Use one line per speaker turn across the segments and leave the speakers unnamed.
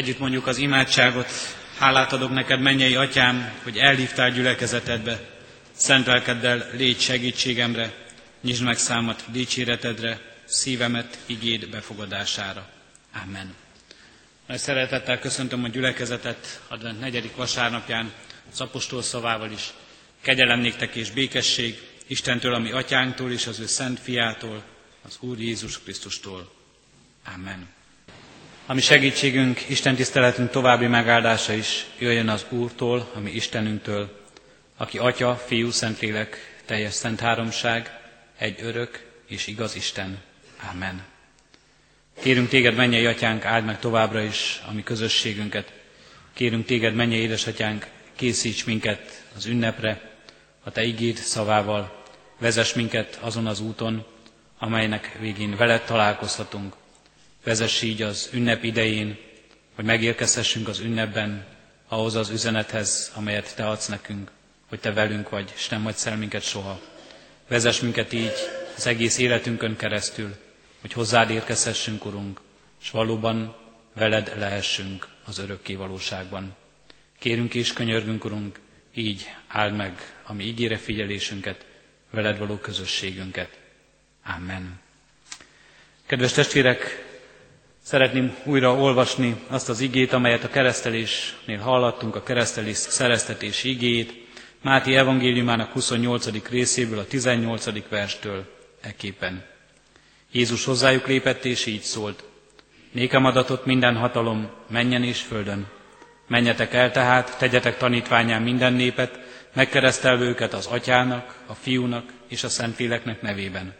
Együtt mondjuk az imádságot. Hálát adok neked, mennyei atyám, hogy elhívtál gyülekezetedbe. Szent lelkeddel légy segítségemre, nyisd meg számat dicséretedre, szívemet igéd befogadására. Amen. Nagy szeretettel köszöntöm a gyülekezetet advent negyedik vasárnapján, az apostol szavával is. Kegyelem néktek és békesség Istentől, ami atyánktól és az ő szent fiától, az Úr Jézus Krisztustól. Amen. Ami segítségünk, Isten tiszteletünk további megáldása is jöjjön az Úrtól, ami Istenünktől, aki Atya, Fiú, Szentlélek, teljes szent háromság, egy örök és igaz Isten. Amen. Kérünk téged, mennyei atyánk, áld meg továbbra is a mi közösségünket. Kérünk téged, mennyei édesatyánk, készíts minket az ünnepre, a te igéd szavával, vezess minket azon az úton, amelynek végén veled találkozhatunk. Vezess így az ünnep idején, hogy megérkezhessünk az ünnepben ahhoz az üzenethez, amelyet te adsz nekünk, hogy te velünk vagy, és nem hagysz el minket soha. Vezess minket így az egész életünkön keresztül, hogy hozzád érkezhessünk, Urunk, és valóban veled lehessünk az örökké valóságban. Kérünk és könyörgünk, Urunk, így áld meg a mi ígére figyelésünket, veled való közösségünket. Amen. Kedves testvérek, szeretném újra olvasni azt az igét, amelyet a keresztelésnél hallattunk, a keresztelés szereztetés igét, Máti evangéliumának 28. részéből, a 18. verstől eképpen. Jézus hozzájuk lépett, és így szólt. Nékem adatot minden hatalom, menjen és földön. Menjetek el tehát, tegyetek tanítványán minden népet, megkeresztelve őket az atyának, a fiúnak és a szentléleknek nevében.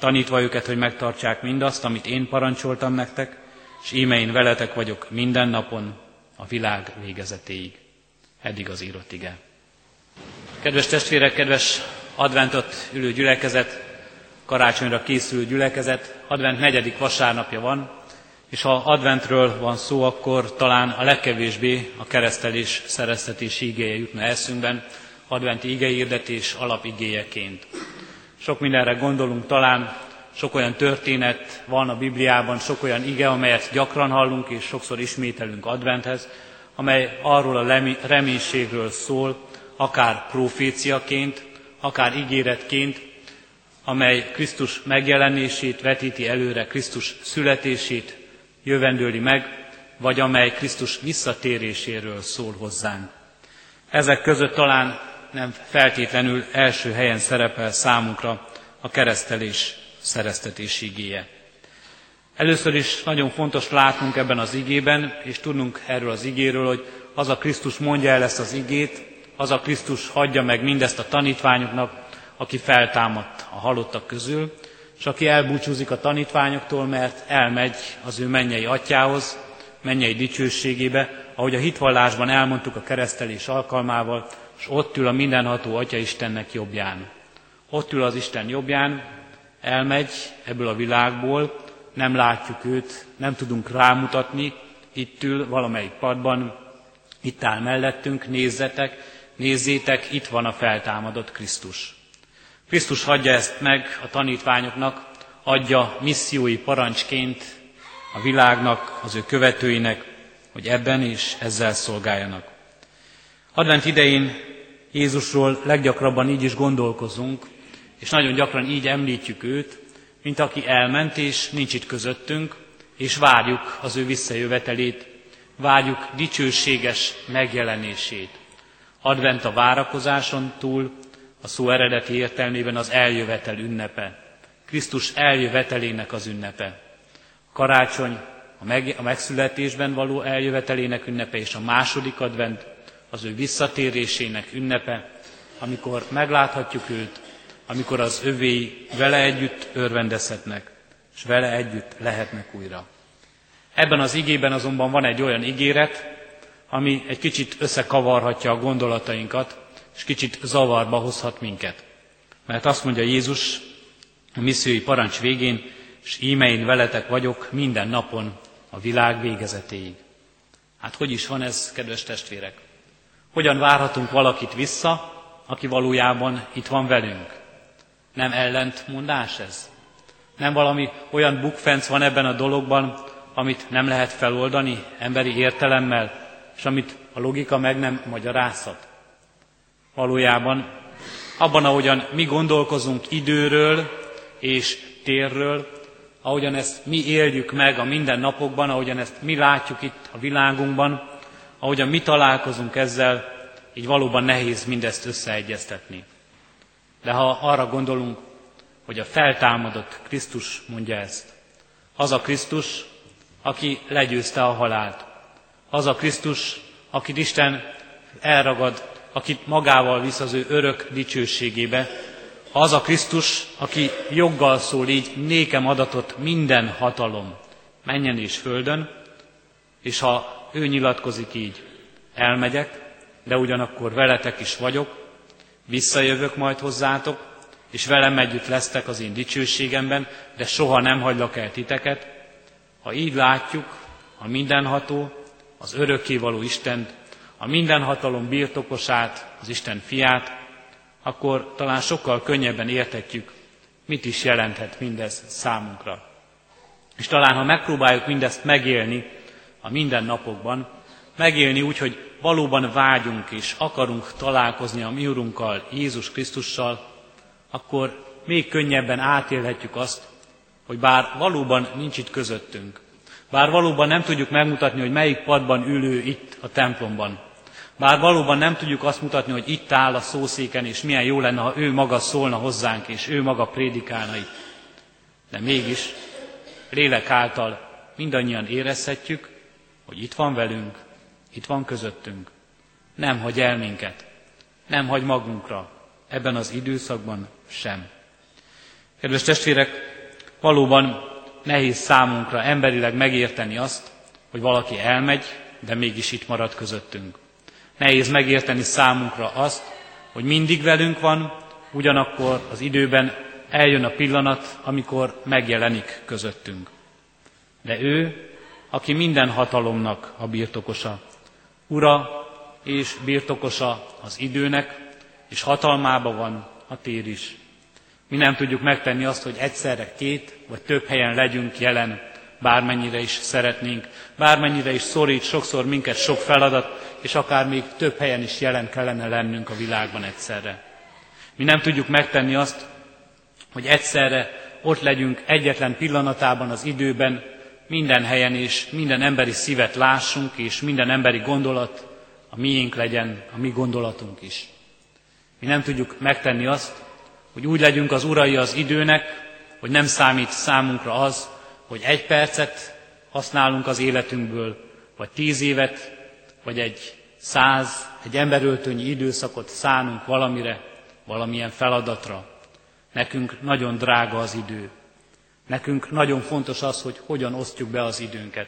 Tanítva őket, hogy megtartsák mindazt, amit én parancsoltam nektek, és íme én veletek vagyok minden napon, a világ végezetéig. Eddig az írott ige. Kedves testvérek, kedves adventot ülő gyülekezet, karácsonyra készülő gyülekezet, advent negyedik vasárnapja van, és ha adventről van szó, akkor talán a legkevésbé a keresztelés szereztetés igéje jutna eszünkben, adventi igeirdetés alapigéjeként. Sok mindenre gondolunk talán, sok olyan történet van a Bibliában, sok olyan ige, amelyet gyakran hallunk és sokszor ismételünk adventhez, amely arról a reménységről szól, akár proféciaként, akár ígéretként, amely Krisztus megjelenését vetíti előre, Krisztus születését jövendőli meg, vagy amely Krisztus visszatéréséről szól hozzánk. Ezek között talán nem feltétlenül első helyen szerepel számunkra a keresztelés szereztetés igéje. Először is nagyon fontos látnunk ebben az igében, és tudnunk erről az igéről, hogy az a Krisztus mondja el ezt az igét, az a Krisztus hagyja meg mindezt a tanítványoknak, aki feltámadt a halottak közül, és aki elbúcsúzik a tanítványoktól, mert elmegy az ő mennyei atyához, mennyei dicsőségébe, ahogy a hitvallásban elmondtuk a keresztelés alkalmával, és ott ül a mindenható Atya Istennek jobbján. Ott ül az Isten jobbján, elmegy ebből a világból, nem látjuk őt, nem tudunk rámutatni, itt ül valamelyik padban, itt áll mellettünk, nézzetek, nézzétek, itt van a feltámadott Krisztus. Krisztus hagyja ezt meg a tanítványoknak, adja missziói parancsként a világnak, az ő követőinek, hogy ebben és ezzel szolgáljanak. Advent idején Jézusról leggyakrabban így is gondolkozunk, és nagyon gyakran így említjük őt, mint aki elment és nincs itt közöttünk, és várjuk az ő visszajövetelét, várjuk dicsőséges megjelenését. Advent a várakozáson túl, a szó eredeti értelmében az eljövetel ünnepe. Krisztus eljövetelének az ünnepe. A karácsony a, meg, a megszületésben való eljövetelének ünnepe, és a második advent az ő visszatérésének ünnepe, amikor megláthatjuk őt, amikor az övéi vele együtt örvendezhetnek, és vele együtt lehetnek újra. Ebben az igében azonban van egy olyan ígéret, ami egy kicsit összekavarhatja a gondolatainkat, és kicsit zavarba hozhat minket. Mert azt mondja Jézus a missziói parancs végén, és íme én veletek vagyok minden napon a világ végezetéig. Hát hogy is van ez, kedves testvérek? Hogyan várhatunk valakit vissza, aki valójában itt van velünk? Nem ellentmondás ez? Nem valami olyan bukfenc van ebben a dologban, amit nem lehet feloldani emberi értelemmel, és amit a logika meg nem magyarázhat. Valójában abban, ahogyan mi gondolkozunk időről és térről, ahogyan ezt mi éljük meg a mindennapokban, ahogyan ezt mi látjuk itt a világunkban, ahogyan mi találkozunk ezzel, így valóban nehéz mindezt összeegyeztetni. De ha arra gondolunk, hogy a feltámadott Krisztus mondja ezt, az a Krisztus, aki legyőzte a halált, az a Krisztus, akit Isten elragad, akit magával visz az ő örök dicsőségébe, az a Krisztus, aki joggal szól így, nékem adatot minden hatalom, menjen és földön, és ha ő nyilatkozik így, elmegyek, de ugyanakkor veletek is vagyok, visszajövök majd hozzátok, és velem együtt lesztek az én dicsőségemben, de soha nem hagylak el titeket. Ha így látjuk, a mindenható, az örökkévaló Istent, a mindenhatalom birtokosát, az Isten fiát, akkor talán sokkal könnyebben értetjük, mit is jelenthet mindez számunkra. És talán, ha megpróbáljuk mindezt megélni a mindennapokban, megélni úgy, hogy valóban vágyunk és akarunk találkozni a mi Urunkkal, Jézus Krisztussal, akkor még könnyebben átélhetjük azt, hogy bár valóban nincs itt közöttünk, bár valóban nem tudjuk megmutatni, hogy melyik padban ülő itt a templomban, bár valóban nem tudjuk azt mutatni, hogy itt áll a szószéken, és milyen jó lenne, ha ő maga szólna hozzánk, és ő maga prédikálna itt. De mégis lélek által mindannyian érezhetjük, hogy itt van velünk, itt van közöttünk. Nem hagy el minket, nem hagy magunkra, ebben az időszakban sem. Kedves testvérek, valóban nehéz számunkra emberileg megérteni azt, hogy valaki elmegy, de mégis itt marad közöttünk. Nehéz megérteni számunkra azt, hogy mindig velünk van, ugyanakkor az időben eljön a pillanat, amikor megjelenik közöttünk. De ő, aki minden hatalomnak a birtokosa, ura és birtokosa az időnek, és hatalmába van a tér is. Mi nem tudjuk megtenni azt, hogy egyszerre két vagy több helyen legyünk jelen, bármennyire is szeretnénk, bármennyire is szorít sokszor minket sok feladat, és akár még több helyen is jelen kellene lennünk a világban egyszerre. Mi nem tudjuk megtenni azt, hogy egyszerre ott legyünk egyetlen pillanatában az időben, minden helyen és minden emberi szívet lássunk, és minden emberi gondolat a miénk legyen, a mi gondolatunk is. Mi nem tudjuk megtenni azt, hogy úgy legyünk az urai az időnek, hogy nem számít számunkra az, hogy egy percet használunk az életünkből, vagy tíz évet, vagy egy száz, egy emberöltőnyi időszakot szánunk valamire, valamilyen feladatra. Nekünk nagyon drága az idő. Nekünk nagyon fontos az, hogy hogyan osztjuk be az időnket.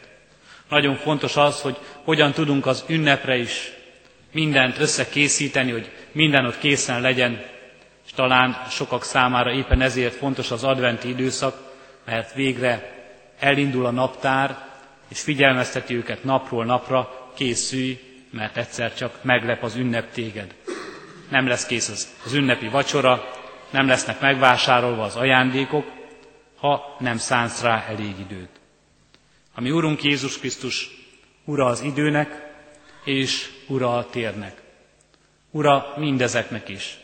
Nagyon fontos az, hogy hogyan tudunk az ünnepre is mindent összekészíteni, hogy minden ott készen legyen, és talán sokak számára éppen ezért fontos az adventi időszak, mert végre elindul a naptár, és figyelmezteti őket napról napra, készülj, mert egyszer csak meglep az ünnep téged. Nem lesz kész az, az ünnepi vacsora, nem lesznek megvásárolva az ajándékok, ha nem szánsz rá elég időt. Ami Urunk Jézus Krisztus, Ura az időnek, és Ura a térnek. Ura mindezeknek is.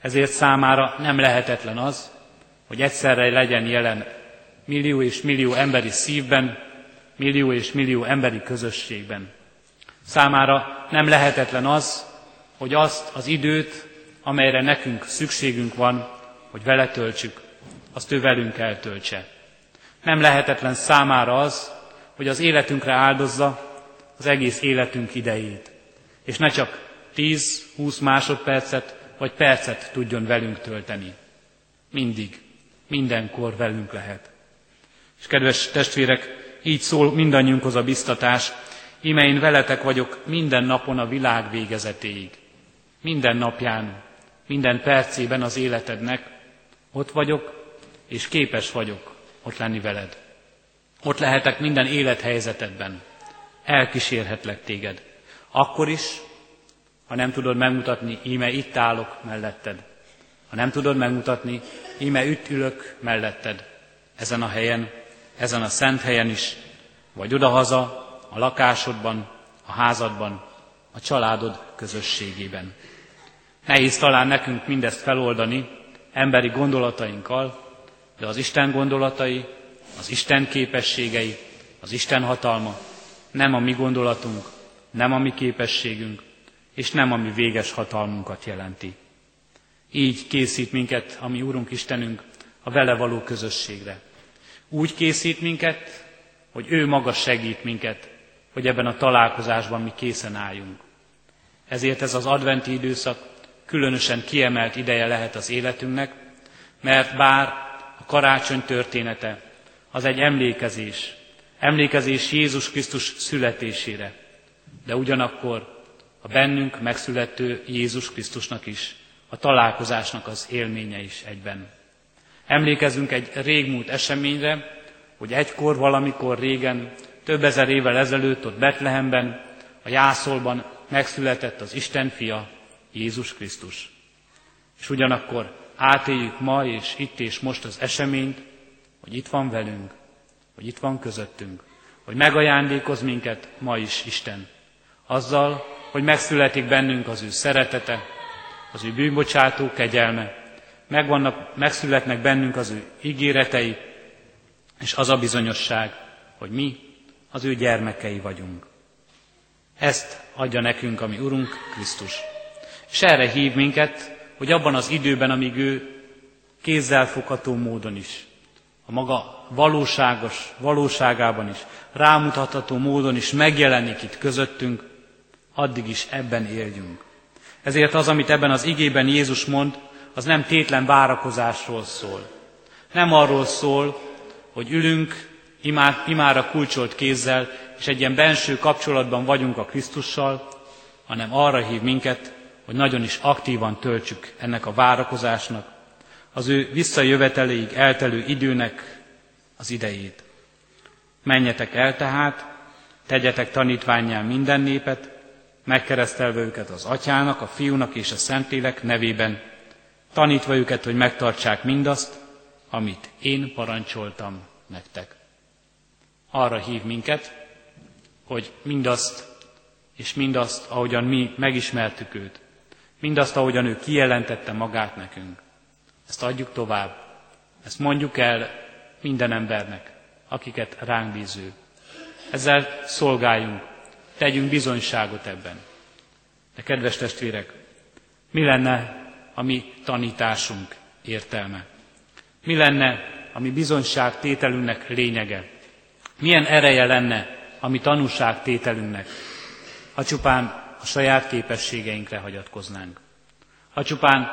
Ezért számára nem lehetetlen az, hogy egyszerre legyen jelen millió és millió emberi szívben, millió és millió emberi közösségben. Számára nem lehetetlen az, hogy azt az időt, amelyre nekünk szükségünk van, hogy vele töltsük, azt ő velünk eltöltse. Nem lehetetlen számára az, hogy az életünkre áldozza az egész életünk idejét. És ne csak 10-20 másodpercet vagy percet tudjon velünk tölteni. Mindig, mindenkor velünk lehet. És kedves testvérek, így szól mindannyiunkhoz a biztatás, íme én veletek vagyok minden napon a világ végezetéig. Minden napján, minden percében az életednek ott vagyok, és képes vagyok ott lenni veled. Ott lehetek minden élethelyzetedben. Elkísérhetlek téged. Akkor is, ha nem tudod megmutatni, íme itt állok melletted. Ha nem tudod megmutatni, íme itt ülök melletted. Ezen a helyen, ezen a szent helyen is, vagy odahaza a lakásodban, a házadban, a családod közösségében. Nehéz talán nekünk mindezt feloldani emberi gondolatainkkal, de az Isten gondolatai, az Isten képességei, az Isten hatalma nem a mi gondolatunk, nem a mi képességünk, és nem a mi véges hatalmunkat jelenti. Így készít minket a mi Úrunk Istenünk a vele való közösségre. Úgy készít minket, hogy ő maga segít minket, hogy ebben a találkozásban mi készen álljunk. Ezért ez az adventi időszak különösen kiemelt ideje lehet az életünknek, mert bár karácsony története az egy emlékezés, emlékezés Jézus Krisztus születésére, de ugyanakkor a bennünk megszülető Jézus Krisztusnak is, a találkozásnak az élménye is egyben. Emlékezünk egy régmúlt eseményre, hogy egykor, valamikor régen, több ezer évvel ezelőtt ott Betlehemben, a jászolban megszületett az Isten fia, Jézus Krisztus. És ugyanakkor átéljük ma és itt és most az eseményt, hogy itt van velünk, hogy itt van közöttünk, hogy megajándékoz minket ma is Isten. Azzal, hogy megszületik bennünk az ő szeretete, az ő bűnbocsátó kegyelme, megvannak, megszületnek bennünk az ő ígéretei, és az a bizonyosság, hogy mi az ő gyermekei vagyunk. Ezt adja nekünk a mi Urunk Krisztus. És erre hív minket, hogy abban az időben, amíg ő kézzelfogható módon is, a maga valóságos valóságában is, rámutatható módon is megjelenik itt közöttünk, addig is ebben éljünk. Ezért az, amit ebben az igében Jézus mond, az nem tétlen várakozásról szól. Nem arról szól, hogy ülünk imá, imára kulcsolt kézzel, és egy ilyen benső kapcsolatban vagyunk a Krisztussal, hanem arra hív minket, hogy nagyon is aktívan töltsük ennek a várakozásnak, az ő visszajöveteléig eltelő időnek az idejét. Menjetek el tehát, tegyetek tanítványjá minden népet, megkeresztelve őket az atyának, a fiúnak és a szentlélek nevében, tanítva őket, hogy megtartsák mindazt, amit én parancsoltam nektek. Arra hív minket, hogy mindazt és mindazt, ahogyan mi megismertük őt, mindazt, ahogyan ő kijelentette magát nekünk. Ezt adjuk tovább, ezt mondjuk el minden embernek, akiket ránk bíző. Ezzel szolgáljunk, tegyünk bizonyságot ebben. De kedves testvérek, mi lenne a mi tanításunk értelme? Mi lenne a mi bizonyságtételünknek lényege? Milyen ereje lenne a mi tanúságtételünknek, ha csupán a saját képességeinkre hagyatkoznánk? Ha csupán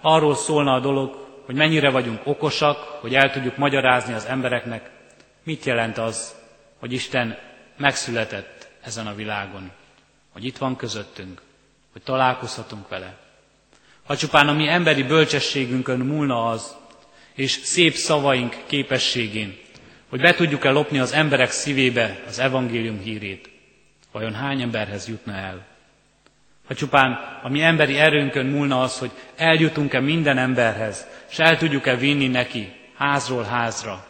arról szólna a dolog, hogy mennyire vagyunk okosak, hogy el tudjuk magyarázni az embereknek, mit jelent az, hogy Isten megszületett ezen a világon, hogy itt van közöttünk, hogy találkozhatunk vele. Ha csupán a mi emberi bölcsességünkön múlna az, és szép szavaink képességén, hogy be tudjuk-e lopni az emberek szívébe az evangélium hírét, vajon hány emberhez jutna el? Ha csupán a mi emberi erőnkön múlna az, hogy eljutunk-e minden emberhez, és el tudjuk-e vinni neki házról házra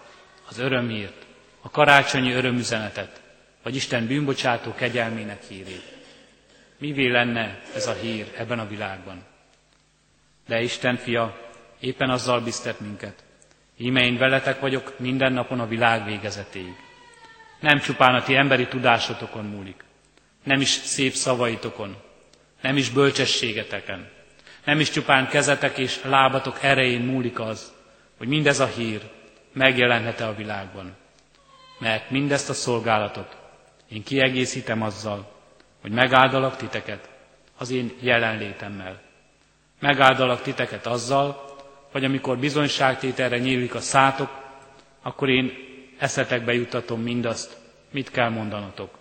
az örömhírt, a karácsonyi örömüzenetet, vagy Isten bűnbocsátó kegyelmének hírét. Mivé lenne ez a hír ebben a világban? De Isten fia éppen azzal biztet minket. Íme én veletek vagyok minden napon a világ végezetéig. Nem csupán a ti emberi tudásotokon múlik, nem is szép szavaitokon, nem is bölcsességeteken, nem is csupán kezetek és lábatok erején múlik az, hogy mindez a hír megjelenhet-e a világban. Mert mindezt a szolgálatot én kiegészítem azzal, hogy megáldalak titeket az én jelenlétemmel. Megáldalak titeket azzal, hogy amikor bizonyságtételre nyílik a szátok, akkor én eszetekbe juttatom mindazt, mit kell mondanatok.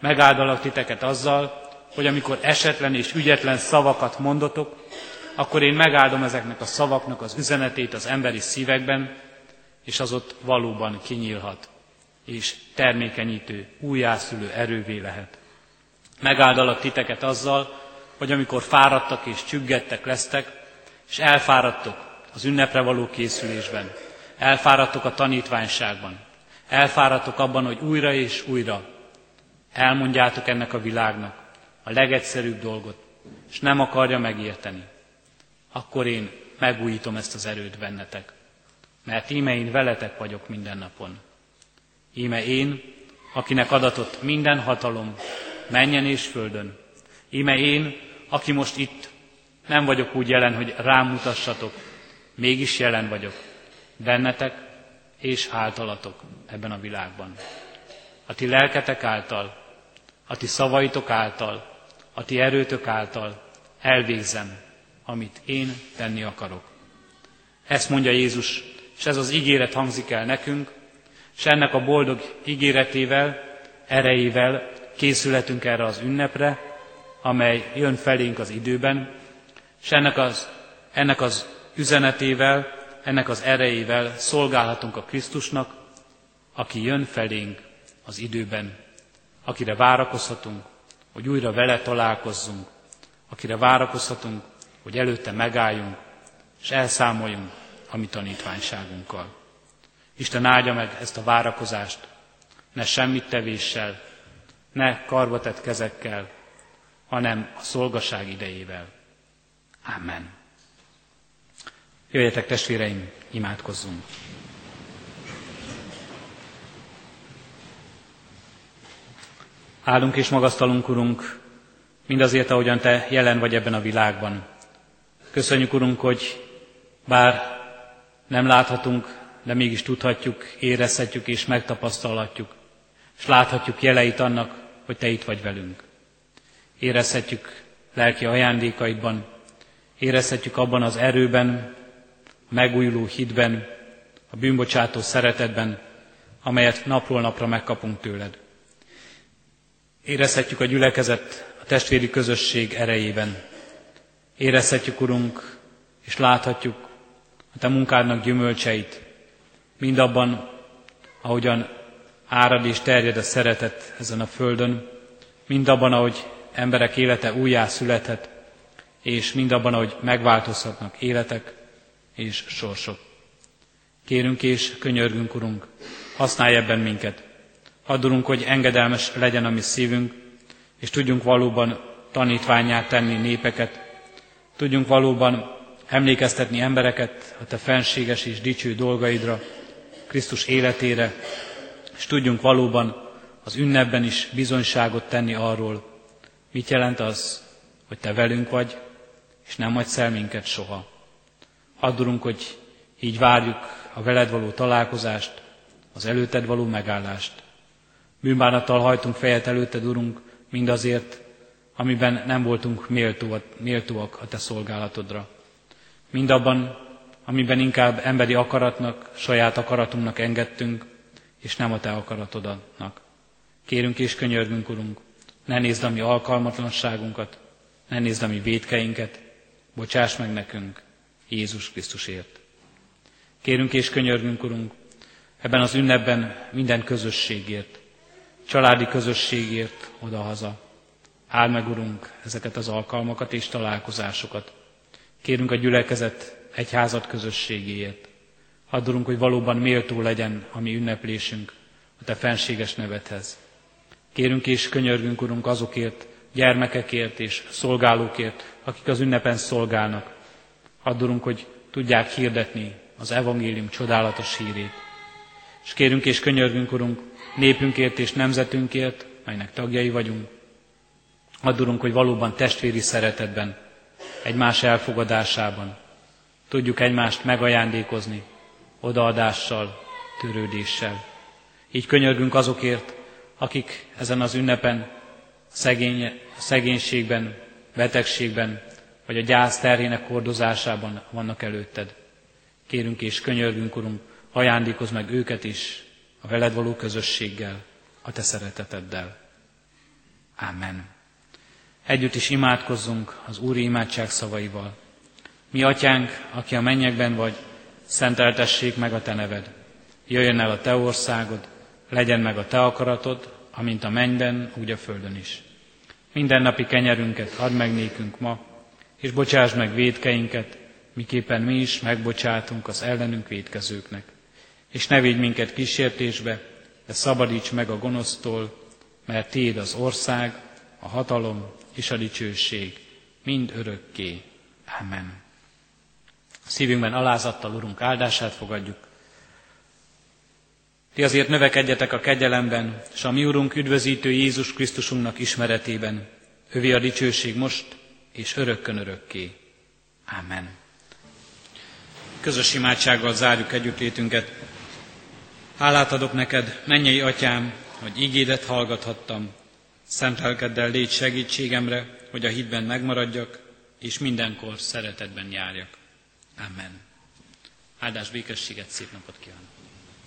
Megáldalak titeket azzal, hogy amikor esetlen és ügyetlen szavakat mondotok, akkor én megáldom ezeknek a szavaknak az üzenetét az emberi szívekben, és az ott valóban kinyílhat, és termékenyítő, újjászülő erővé lehet. Megáldalak titeket azzal, hogy amikor fáradtak és csüggettek lesztek, és elfáradtok az ünnepre való készülésben, elfáradtok a tanítványságban, elfáradtok abban, hogy újra és újra elmondjátok ennek a világnak a legegyszerűbb dolgot, és nem akarja megérteni, akkor én megújítom ezt az erőt bennetek. Mert íme én veletek vagyok minden napon. Íme én, akinek adatott minden hatalom, menjen és földön. Íme én, aki most itt nem vagyok úgy jelen, hogy rámutassatok, mégis jelen vagyok. Bennetek és általatok ebben a világban. A ti lelketek által, a ti szavaitok által, a ti erőtök által elvégzem, amit én tenni akarok. Ezt mondja Jézus, és ez az ígéret hangzik el nekünk, és ennek a boldog ígéretével, erejével készületünk erre az ünnepre, amely jön felénk az időben, és ennek az, ennek az üzenetével, ennek az erejével szolgálhatunk a Krisztusnak, aki jön felénk az időben, akire várakozhatunk, hogy újra vele találkozzunk, akire várakozhatunk, hogy előtte megálljunk, és elszámoljunk a mi tanítványságunkkal. Isten áldja meg ezt a várakozást, ne semmit tevéssel, ne karbatett kezekkel, hanem a szolgaság idejével. Amen. Jöjjetek testvéreim, imádkozzunk. Állunk és magasztalunk, Urunk, mindazért, ahogyan Te jelen vagy ebben a világban. Köszönjük, Urunk, hogy bár nem láthatunk, de mégis tudhatjuk, érezhetjük és megtapasztalhatjuk, és láthatjuk jeleit annak, hogy Te itt vagy velünk. Érezhetjük lelki ajándékaidban, érezhetjük abban az erőben, a megújuló hitben, a bűnbocsátó szeretetben, amelyet napról napra megkapunk tőled. Érezhetjük a gyülekezet, a testvéri közösség erejében. Érezhetjük, Urunk, és láthatjuk a Te munkádnak gyümölcseit, mindabban, ahogyan árad és terjed a szeretet ezen a földön, mindabban, ahogy emberek élete újjá születhet, és mindabban, ahogy megváltozhatnak életek és sorsok. Kérünk és könyörgünk, Urunk, használj ebben minket. Addurunk, hogy engedelmes legyen a mi szívünk, és tudjunk valóban tanítványát tenni népeket, tudjunk valóban emlékeztetni embereket a Te fenséges és dicső dolgaidra, Krisztus életére, és tudjunk valóban az ünnepben is bizonyságot tenni arról, mit jelent az, hogy Te velünk vagy, és nem hagysz el minket soha. Addurunk, hogy így várjuk a veled való találkozást, az előtted való megállást. Bűnbánattal hajtunk fejet előtted, Urunk, mindazért, amiben nem voltunk méltóak a Te szolgálatodra. Mindabban, amiben inkább emberi akaratnak, saját akaratunknak engedtünk, és nem a Te akaratodnak. Kérünk és könyörgünk, Urunk, ne nézd a mi alkalmatlanságunkat, ne nézd a mi védkeinket, bocsáss meg nekünk Jézus Krisztusért. Kérünk és könyörgünk, Urunk, ebben az ünnepben minden közösségért, családi közösségért odahaza. Áld meg, Urunk, ezeket az alkalmakat és találkozásokat. Kérünk a gyülekezet egyházat közösségéért. Addulunk, hogy valóban méltó legyen a mi ünneplésünk a Te fenséges nevedhez. Kérünk és könyörgünk, Urunk, azokért, gyermekekért és szolgálókért, akik az ünnepen szolgálnak. Addulunk, hogy tudják hirdetni az evangélium csodálatos hírét. És kérünk és könyörgünk, Urunk, népünkért és nemzetünkért, melynek tagjai vagyunk. Addulunk, hogy valóban testvéri szeretetben, egymás elfogadásában, tudjuk egymást megajándékozni, odaadással, törődéssel. Így könyörgünk azokért, akik ezen az ünnepen szegény, szegénységben, betegségben, vagy a gyász terhének hordozásában vannak előtted. Kérünk és könyörgünk, Urunk, ajándékozz meg őket is a veled való közösséggel, a te szereteteddel. Amen. Együtt is imádkozzunk az Úri imádság szavaival. Mi atyánk, aki a mennyekben vagy, szenteltessék meg a te neved. Jöjjön el a te országod, legyen meg a te akaratod, amint a mennyben, úgy a földön is. Minden napi kenyerünket add meg nékünk ma, és bocsáss meg védkeinket, miképpen mi is megbocsátunk az ellenünk védkezőknek. És ne védj minket kísértésbe, de szabadíts meg a gonosztól, mert Téd az ország, a hatalom és a dicsőség mind örökké. Amen. Szívünkben alázattal, Urunk, áldását fogadjuk. Ti azért növekedjetek a kegyelemben, és a mi Urunk üdvözítő Jézus Krisztusunknak ismeretében. Övi a dicsőség most és örökkön örökké. Amen. Közös imádsággal zárjuk együttlétünket. Hálát adok neked, mennyei atyám, hogy ígédet hallgathattam. Szent lelkeddel légy segítségemre, hogy a hitben megmaradjak, és mindenkor szeretetben járjak. Amen. Áldás békességet, szép napot kívánok!